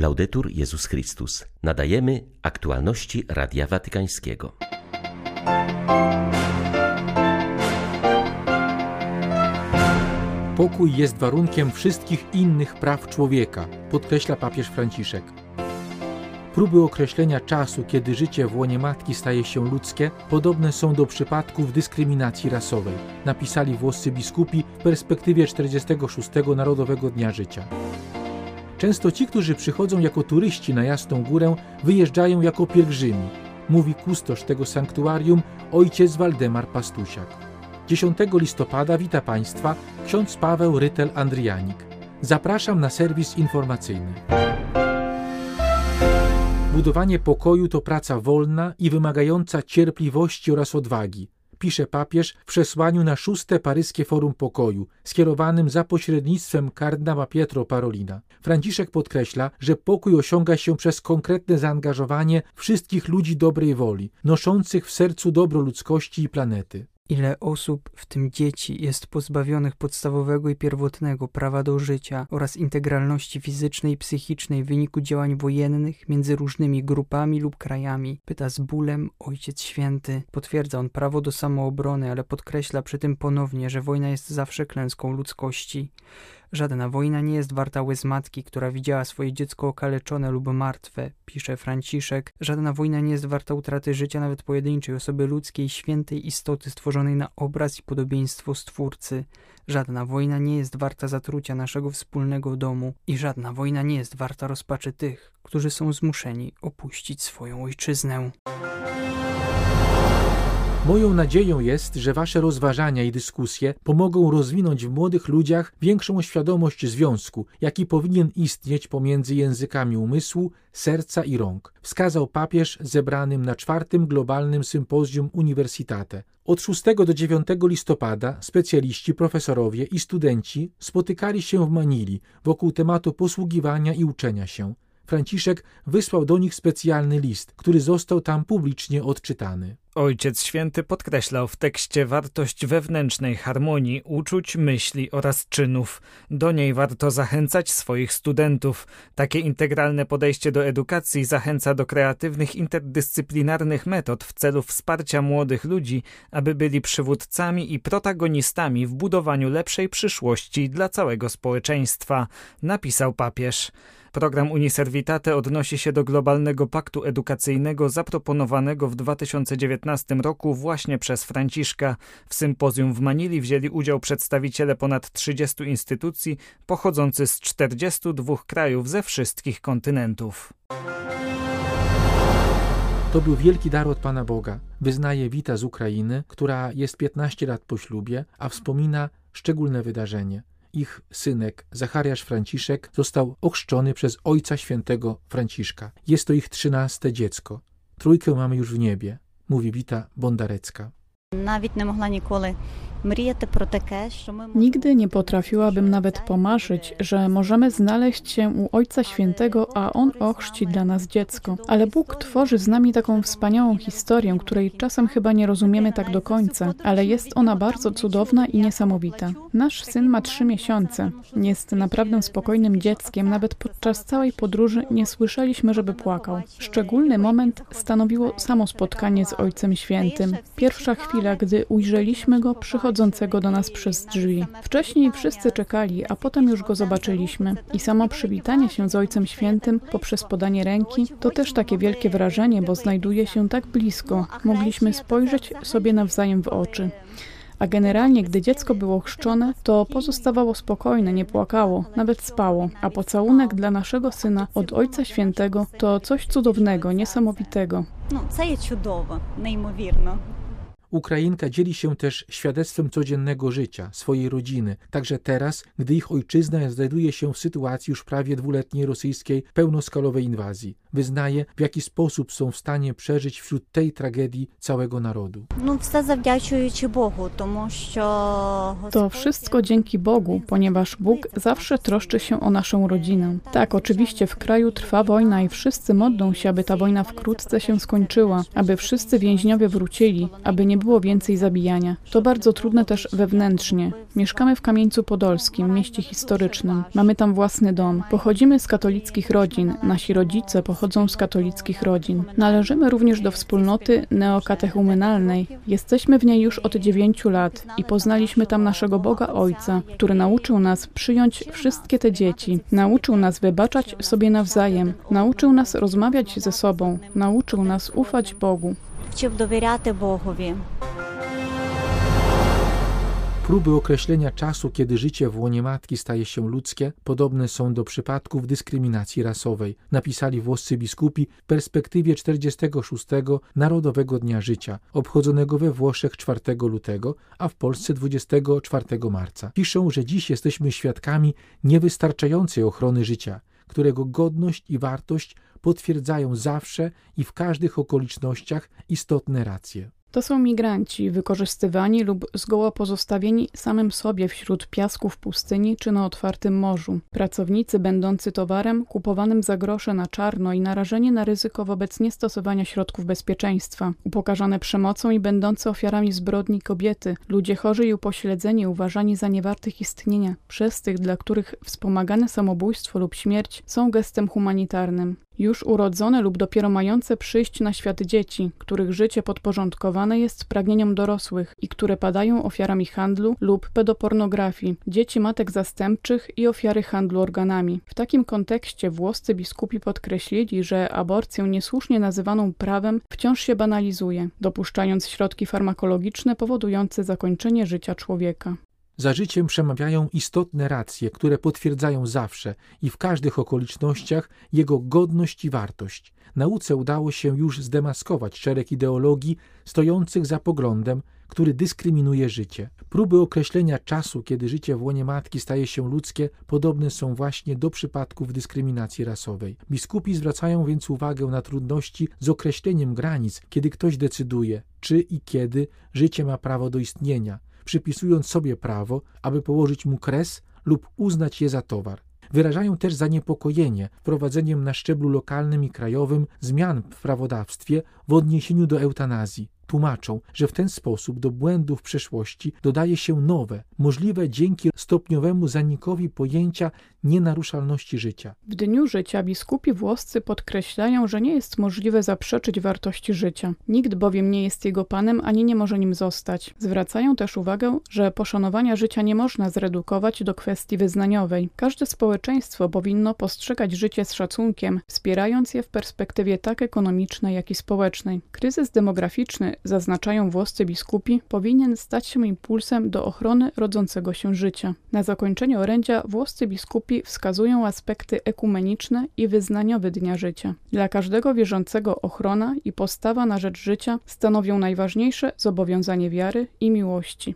Laudetur Jezus Chrystus. Nadajemy aktualności Radia Watykańskiego. Pokój jest warunkiem wszystkich innych praw człowieka, podkreśla papież Franciszek. Próby określenia czasu, kiedy życie w łonie matki staje się ludzkie, podobne są do przypadków dyskryminacji rasowej, napisali włoscy biskupi w perspektywie 46. Narodowego Dnia Życia. Często ci, którzy przychodzą jako turyści na Jasną Górę, wyjeżdżają jako pielgrzymi, mówi kustosz tego sanktuarium ojciec Waldemar Pastusiak. 10 listopada wita Państwa ksiądz Paweł Rytel Andrianik. Zapraszam na serwis informacyjny. Budowanie pokoju to praca wolna i wymagająca cierpliwości oraz odwagi, pisze papież w przesłaniu na szóste paryskie Forum Pokoju, skierowanym za pośrednictwem kardynała Pietro Parolina. Franciszek podkreśla, że pokój osiąga się przez konkretne zaangażowanie wszystkich ludzi dobrej woli, noszących w sercu dobro ludzkości i planety. Ile osób, w tym dzieci, jest pozbawionych podstawowego i pierwotnego prawa do życia oraz integralności fizycznej i psychicznej w wyniku działań wojennych między różnymi grupami lub krajami? Pyta z bólem Ojciec Święty. Potwierdza on prawo do samoobrony, ale podkreśla przy tym ponownie, że wojna jest zawsze klęską ludzkości. Żadna wojna nie jest warta łez matki, która widziała swoje dziecko okaleczone lub martwe, pisze Franciszek. Żadna wojna nie jest warta utraty życia nawet pojedynczej osoby ludzkiej, świętej istoty stworzonej na obraz i podobieństwo Stwórcy. Żadna wojna nie jest warta zatrucia naszego wspólnego domu i żadna wojna nie jest warta rozpaczy tych, którzy są zmuszeni opuścić swoją ojczyznę. Moją nadzieją jest, że Wasze rozważania i dyskusje pomogą rozwinąć w młodych ludziach większą świadomość związku, jaki powinien istnieć pomiędzy językami umysłu, serca i rąk, wskazał papież zebranym na czwartym globalnym sympozjum Universitate. Od 6 do 9 listopada specjaliści, profesorowie i studenci spotykali się w Manili wokół tematu posługiwania i uczenia się. Franciszek wysłał do nich specjalny list, który został tam publicznie odczytany. Ojciec Święty podkreślał w tekście wartość wewnętrznej harmonii uczuć, myśli oraz czynów. Do niej warto zachęcać swoich studentów. Takie integralne podejście do edukacji zachęca do kreatywnych, interdyscyplinarnych metod w celu wsparcia młodych ludzi, aby byli przywódcami i protagonistami w budowaniu lepszej przyszłości dla całego społeczeństwa, napisał papież. Program Uniservitate odnosi się do globalnego paktu edukacyjnego zaproponowanego w 2019 roku właśnie przez Franciszka. W sympozjum w Manili wzięli udział przedstawiciele ponad 30 instytucji pochodzący z 42 krajów ze wszystkich kontynentów. To był wielki dar od Pana Boga. Wyznaje Wita z Ukrainy, która jest 15 lat po ślubie, a wspomina szczególne wydarzenie ich synek, Zachariasz Franciszek, został ochrzczony przez ojca świętego Franciszka. Jest to ich trzynaste dziecko. Trójkę mamy już w niebie, mówi Wita Bondarecka. Nawet nie mogła nikogo Nigdy nie potrafiłabym nawet pomarzyć, że możemy znaleźć się u Ojca Świętego, a On ochrzci dla nas dziecko. Ale Bóg tworzy z nami taką wspaniałą historię, której czasem chyba nie rozumiemy tak do końca, ale jest ona bardzo cudowna i niesamowita. Nasz syn ma trzy miesiące. Jest naprawdę spokojnym dzieckiem, nawet podczas całej podróży nie słyszeliśmy, żeby płakał. Szczególny moment stanowiło samo spotkanie z Ojcem Świętym. Pierwsza chwila, gdy ujrzeliśmy go przychodząc wchodzącego do nas przez drzwi. Wcześniej wszyscy czekali, a potem już go zobaczyliśmy. I samo przywitanie się z Ojcem Świętym poprzez podanie ręki to też takie wielkie wrażenie, bo znajduje się tak blisko. Mogliśmy spojrzeć sobie nawzajem w oczy. A generalnie, gdy dziecko było chrzczone, to pozostawało spokojne, nie płakało, nawet spało. A pocałunek dla naszego syna od Ojca Świętego to coś cudownego, niesamowitego. No, co jest cudowo, niemowierno. Ukrainka dzieli się też świadectwem codziennego życia, swojej rodziny, także teraz, gdy ich ojczyzna znajduje się w sytuacji już prawie dwuletniej rosyjskiej pełnoskalowej inwazji wyznaje, w jaki sposób są w stanie przeżyć wśród tej tragedii całego narodu. To wszystko dzięki Bogu, ponieważ Bóg zawsze troszczy się o naszą rodzinę. Tak, oczywiście w kraju trwa wojna i wszyscy modlą się, aby ta wojna wkrótce się skończyła, aby wszyscy więźniowie wrócili, aby nie było więcej zabijania. To bardzo trudne też wewnętrznie. Mieszkamy w Kamieńcu Podolskim, mieście historycznym. Mamy tam własny dom. Pochodzimy z katolickich rodzin. Nasi rodzice pochodzą pochodzą z katolickich rodzin. Należymy również do wspólnoty neokatechumenalnej. Jesteśmy w niej już od dziewięciu lat i poznaliśmy tam naszego Boga Ojca, który nauczył nas przyjąć wszystkie te dzieci. Nauczył nas wybaczać sobie nawzajem. Nauczył nas rozmawiać ze sobą. Nauczył nas ufać Bogu. Wciąż dowierzać Bogowi. Próby określenia czasu, kiedy życie w łonie matki staje się ludzkie, podobne są do przypadków dyskryminacji rasowej, napisali włoscy biskupi w perspektywie 46. Narodowego Dnia Życia, obchodzonego we Włoszech 4 lutego, a w Polsce 24 marca. Piszą, że dziś jesteśmy świadkami niewystarczającej ochrony życia, którego godność i wartość potwierdzają zawsze i w każdych okolicznościach istotne racje. To są migranci wykorzystywani lub zgoła pozostawieni samym sobie wśród piasków pustyni czy na otwartym morzu. Pracownicy będący towarem kupowanym za grosze na czarno i narażeni na ryzyko wobec niestosowania środków bezpieczeństwa. Upokarzane przemocą i będące ofiarami zbrodni kobiety, ludzie chorzy i upośledzeni uważani za niewartych istnienia przez tych, dla których wspomagane samobójstwo lub śmierć są gestem humanitarnym już urodzone lub dopiero mające przyjść na świat dzieci, których życie podporządkowane jest pragnieniom dorosłych i które padają ofiarami handlu lub pedopornografii, dzieci matek zastępczych i ofiary handlu organami. W takim kontekście włoscy biskupi podkreślili, że aborcję niesłusznie nazywaną prawem wciąż się banalizuje, dopuszczając środki farmakologiczne powodujące zakończenie życia człowieka. Za życiem przemawiają istotne racje, które potwierdzają zawsze i w każdych okolicznościach jego godność i wartość. Nauce udało się już zdemaskować szereg ideologii stojących za poglądem, który dyskryminuje życie. Próby określenia czasu, kiedy życie w łonie matki staje się ludzkie, podobne są właśnie do przypadków dyskryminacji rasowej. Biskupi zwracają więc uwagę na trudności z określeniem granic, kiedy ktoś decyduje, czy i kiedy życie ma prawo do istnienia przypisując sobie prawo, aby położyć mu kres lub uznać je za towar. Wyrażają też zaniepokojenie wprowadzeniem na szczeblu lokalnym i krajowym zmian w prawodawstwie w odniesieniu do eutanazji. Tłumaczą, że w ten sposób do błędów przeszłości dodaje się nowe, możliwe dzięki stopniowemu zanikowi pojęcia nienaruszalności życia. W dniu życia biskupi włoscy podkreślają, że nie jest możliwe zaprzeczyć wartości życia. Nikt bowiem nie jest jego panem ani nie może nim zostać. Zwracają też uwagę, że poszanowania życia nie można zredukować do kwestii wyznaniowej. Każde społeczeństwo powinno postrzegać życie z szacunkiem, wspierając je w perspektywie tak ekonomicznej, jak i społecznej. Kryzys demograficzny, zaznaczają włoscy biskupi, powinien stać się impulsem do ochrony rodzącego się życia. Na zakończenie orędzia włoscy biskupi wskazują aspekty ekumeniczne i wyznaniowe dnia życia. Dla każdego wierzącego ochrona i postawa na rzecz życia stanowią najważniejsze zobowiązanie wiary i miłości.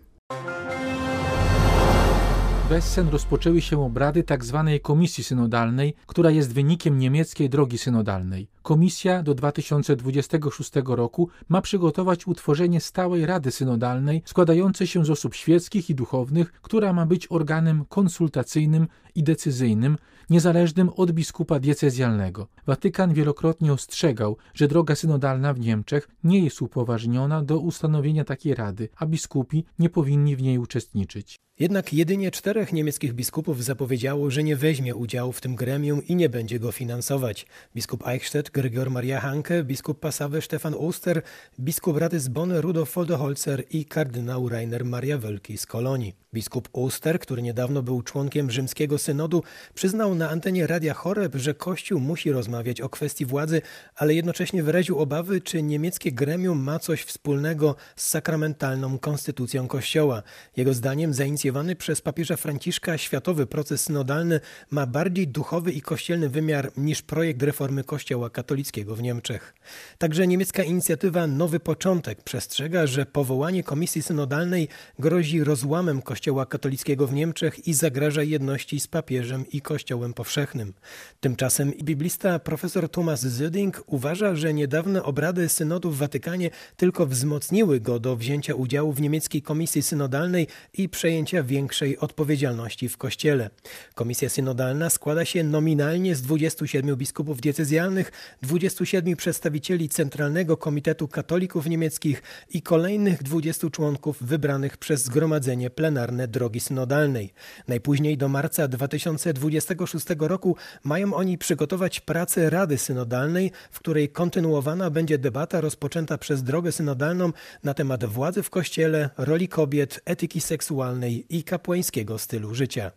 W Essen rozpoczęły się obrady tzw. Tak Komisji Synodalnej, która jest wynikiem niemieckiej drogi synodalnej. Komisja do 2026 roku ma przygotować utworzenie stałej Rady Synodalnej składającej się z osób świeckich i duchownych, która ma być organem konsultacyjnym i decyzyjnym, niezależnym od biskupa diecezjalnego. Watykan wielokrotnie ostrzegał, że droga synodalna w Niemczech nie jest upoważniona do ustanowienia takiej rady, a biskupi nie powinni w niej uczestniczyć. Jednak jedynie czterech niemieckich biskupów zapowiedziało, że nie weźmie udziału w tym gremium i nie będzie go finansować. Biskup Eichstätt, Gregor Maria Hanke, biskup Passawe Stefan Oster, biskup Rady z Bonn Rudolf Volldeholzer i kardynał Rainer Maria Wölki z Kolonii. Biskup Oster, który niedawno był członkiem rzymskiego synodu, przyznał na antenie Radia Choreb, że Kościół musi rozmawiać o kwestii władzy, ale jednocześnie wyraził obawy, czy niemieckie gremium ma coś wspólnego z sakramentalną konstytucją Kościoła. Jego zdaniem zainicjowany przez papieża Franciszka światowy proces synodalny ma bardziej duchowy i kościelny wymiar niż projekt reformy Kościoła katolickiego w Niemczech. Także niemiecka inicjatywa Nowy Początek przestrzega, że powołanie komisji synodalnej grozi rozłamem Kościoła katolickiego w Niemczech i zagraża jedności społecznej papieżem i Kościołem powszechnym. Tymczasem biblista profesor Thomas Zöding uważa, że niedawne obrady synodu w Watykanie tylko wzmocniły go do wzięcia udziału w niemieckiej komisji synodalnej i przejęcia większej odpowiedzialności w Kościele. Komisja synodalna składa się nominalnie z 27 biskupów diecezjalnych, 27 przedstawicieli Centralnego Komitetu Katolików Niemieckich i kolejnych 20 członków wybranych przez Zgromadzenie Plenarne Drogi Synodalnej. Najpóźniej do marca 2026 roku mają oni przygotować pracę Rady Synodalnej, w której kontynuowana będzie debata rozpoczęta przez Drogę Synodalną na temat władzy w Kościele, roli kobiet, etyki seksualnej i kapłańskiego stylu życia.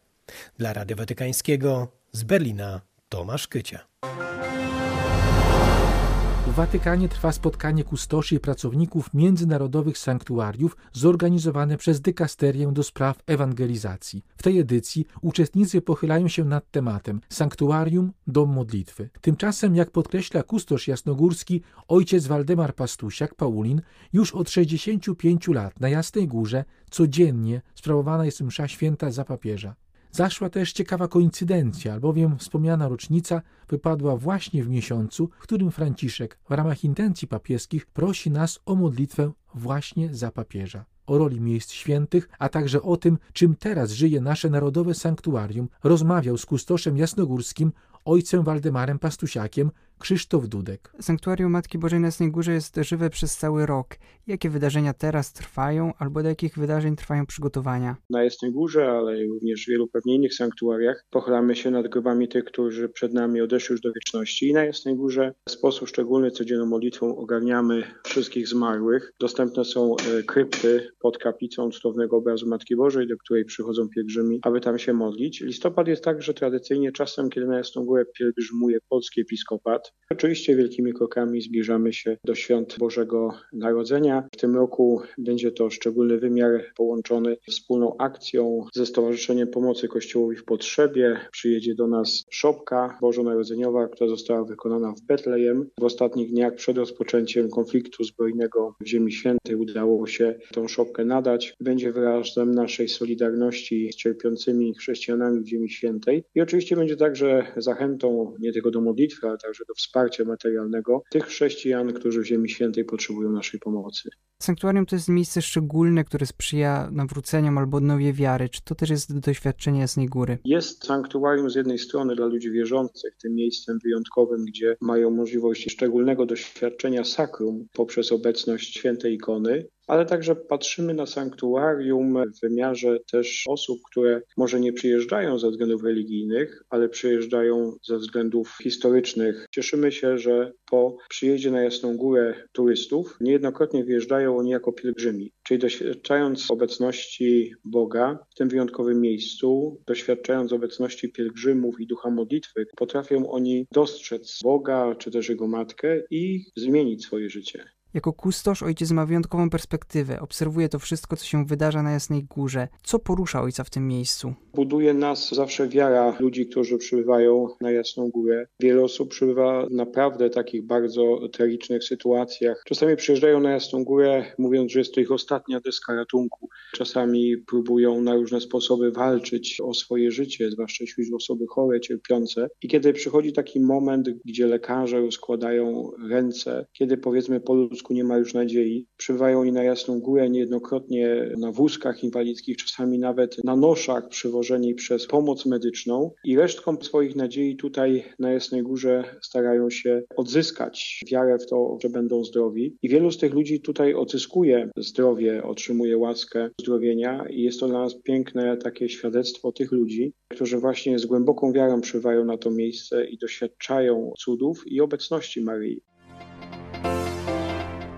Dla Rady Watykańskiego z Berlina Tomasz Kycia. Watykanie trwa spotkanie kustoszy i pracowników międzynarodowych sanktuariów zorganizowane przez Dykasterię do spraw ewangelizacji. W tej edycji uczestnicy pochylają się nad tematem Sanktuarium Dom Modlitwy. Tymczasem, jak podkreśla kustosz jasnogórski ojciec Waldemar Pastusiak Paulin, już od 65 lat na Jasnej Górze codziennie sprawowana jest msza święta za papieża. Zaszła też ciekawa koincydencja, albowiem wspomniana rocznica wypadła właśnie w miesiącu, w którym Franciszek w ramach intencji papieskich prosi nas o modlitwę właśnie za papieża. O roli miejsc świętych, a także o tym, czym teraz żyje nasze narodowe sanktuarium, rozmawiał z kustoszem jasnogórskim ojcem Waldemarem Pastusiakiem Krzysztof Dudek. Sanktuarium Matki Bożej na Jasnej Górze jest żywe przez cały rok. Jakie wydarzenia teraz trwają, albo do jakich wydarzeń trwają przygotowania? Na Jasnej Górze, ale również w wielu pewnie innych sanktuariach pochylamy się nad grobami tych, którzy przed nami odeszli już do wieczności. I na Jasnej Górze w sposób szczególny codzienną modlitwą ogarniamy wszystkich zmarłych. Dostępne są e, krypty pod kaplicą cudownego obrazu Matki Bożej, do której przychodzą pielgrzymi, aby tam się modlić. Listopad jest także tradycyjnie czasem, kiedy na Jasną Górę pielgrzymuje polski episkopat. Oczywiście wielkimi krokami zbliżamy się do świąt Bożego Narodzenia. W tym roku będzie to szczególny wymiar połączony wspólną akcją ze Stowarzyszeniem Pomocy Kościołowi w Potrzebie. Przyjedzie do nas szopka bożonarodzeniowa, która została wykonana w Betlejem. W ostatnich dniach przed rozpoczęciem konfliktu zbrojnego w Ziemi Świętej udało się tą szopkę nadać. Będzie wyrazem naszej solidarności z cierpiącymi chrześcijanami w Ziemi Świętej. I oczywiście będzie także zachętą nie tylko do modlitwy, ale także do wsparcia materialnego tych chrześcijan, którzy w Ziemi Świętej potrzebują naszej pomocy. Sanktuarium to jest miejsce szczególne, które sprzyja nawróceniom albo odnowie wiary. Czy to też jest doświadczenie Jasnej Góry? Jest sanktuarium z jednej strony dla ludzi wierzących, tym miejscem wyjątkowym, gdzie mają możliwość szczególnego doświadczenia sakrum poprzez obecność świętej ikony, ale także patrzymy na sanktuarium w wymiarze też osób, które może nie przyjeżdżają ze względów religijnych, ale przyjeżdżają ze względów historycznych. Cieszymy się, że po przyjeździe na Jasną Górę turystów niejednokrotnie wyjeżdżają oni jako pielgrzymi, czyli doświadczając obecności Boga w tym wyjątkowym miejscu, doświadczając obecności pielgrzymów i ducha modlitwy, potrafią oni dostrzec Boga czy też Jego Matkę i zmienić swoje życie. Jako kustosz ojciec ma wyjątkową perspektywę, obserwuje to wszystko, co się wydarza na Jasnej Górze. Co porusza ojca w tym miejscu? Buduje nas zawsze wiara ludzi, którzy przybywają na Jasną Górę. Wiele osób przybywa naprawdę w takich bardzo tragicznych sytuacjach. Czasami przyjeżdżają na Jasną Górę, mówiąc, że jest to ich ostatnia deska ratunku. Czasami próbują na różne sposoby walczyć o swoje życie, zwłaszcza jeśli osoby chore, cierpiące. I kiedy przychodzi taki moment, gdzie lekarze rozkładają ręce, kiedy powiedzmy po ludzku nie ma już nadziei, przybywają oni na Jasną Górę niejednokrotnie na wózkach inwalidzkich, czasami nawet na noszach przywożeni przez pomoc medyczną i resztką swoich nadziei tutaj na Jasnej Górze starają się odzyskać wiarę w to, że będą zdrowi. I wielu z tych ludzi tutaj odzyskuje zdrowie, otrzymuje łaskę uzdrowienia i jest to dla nas piękne takie świadectwo tych ludzi, którzy właśnie z głęboką wiarą przybywają na to miejsce i doświadczają cudów i obecności Maryi.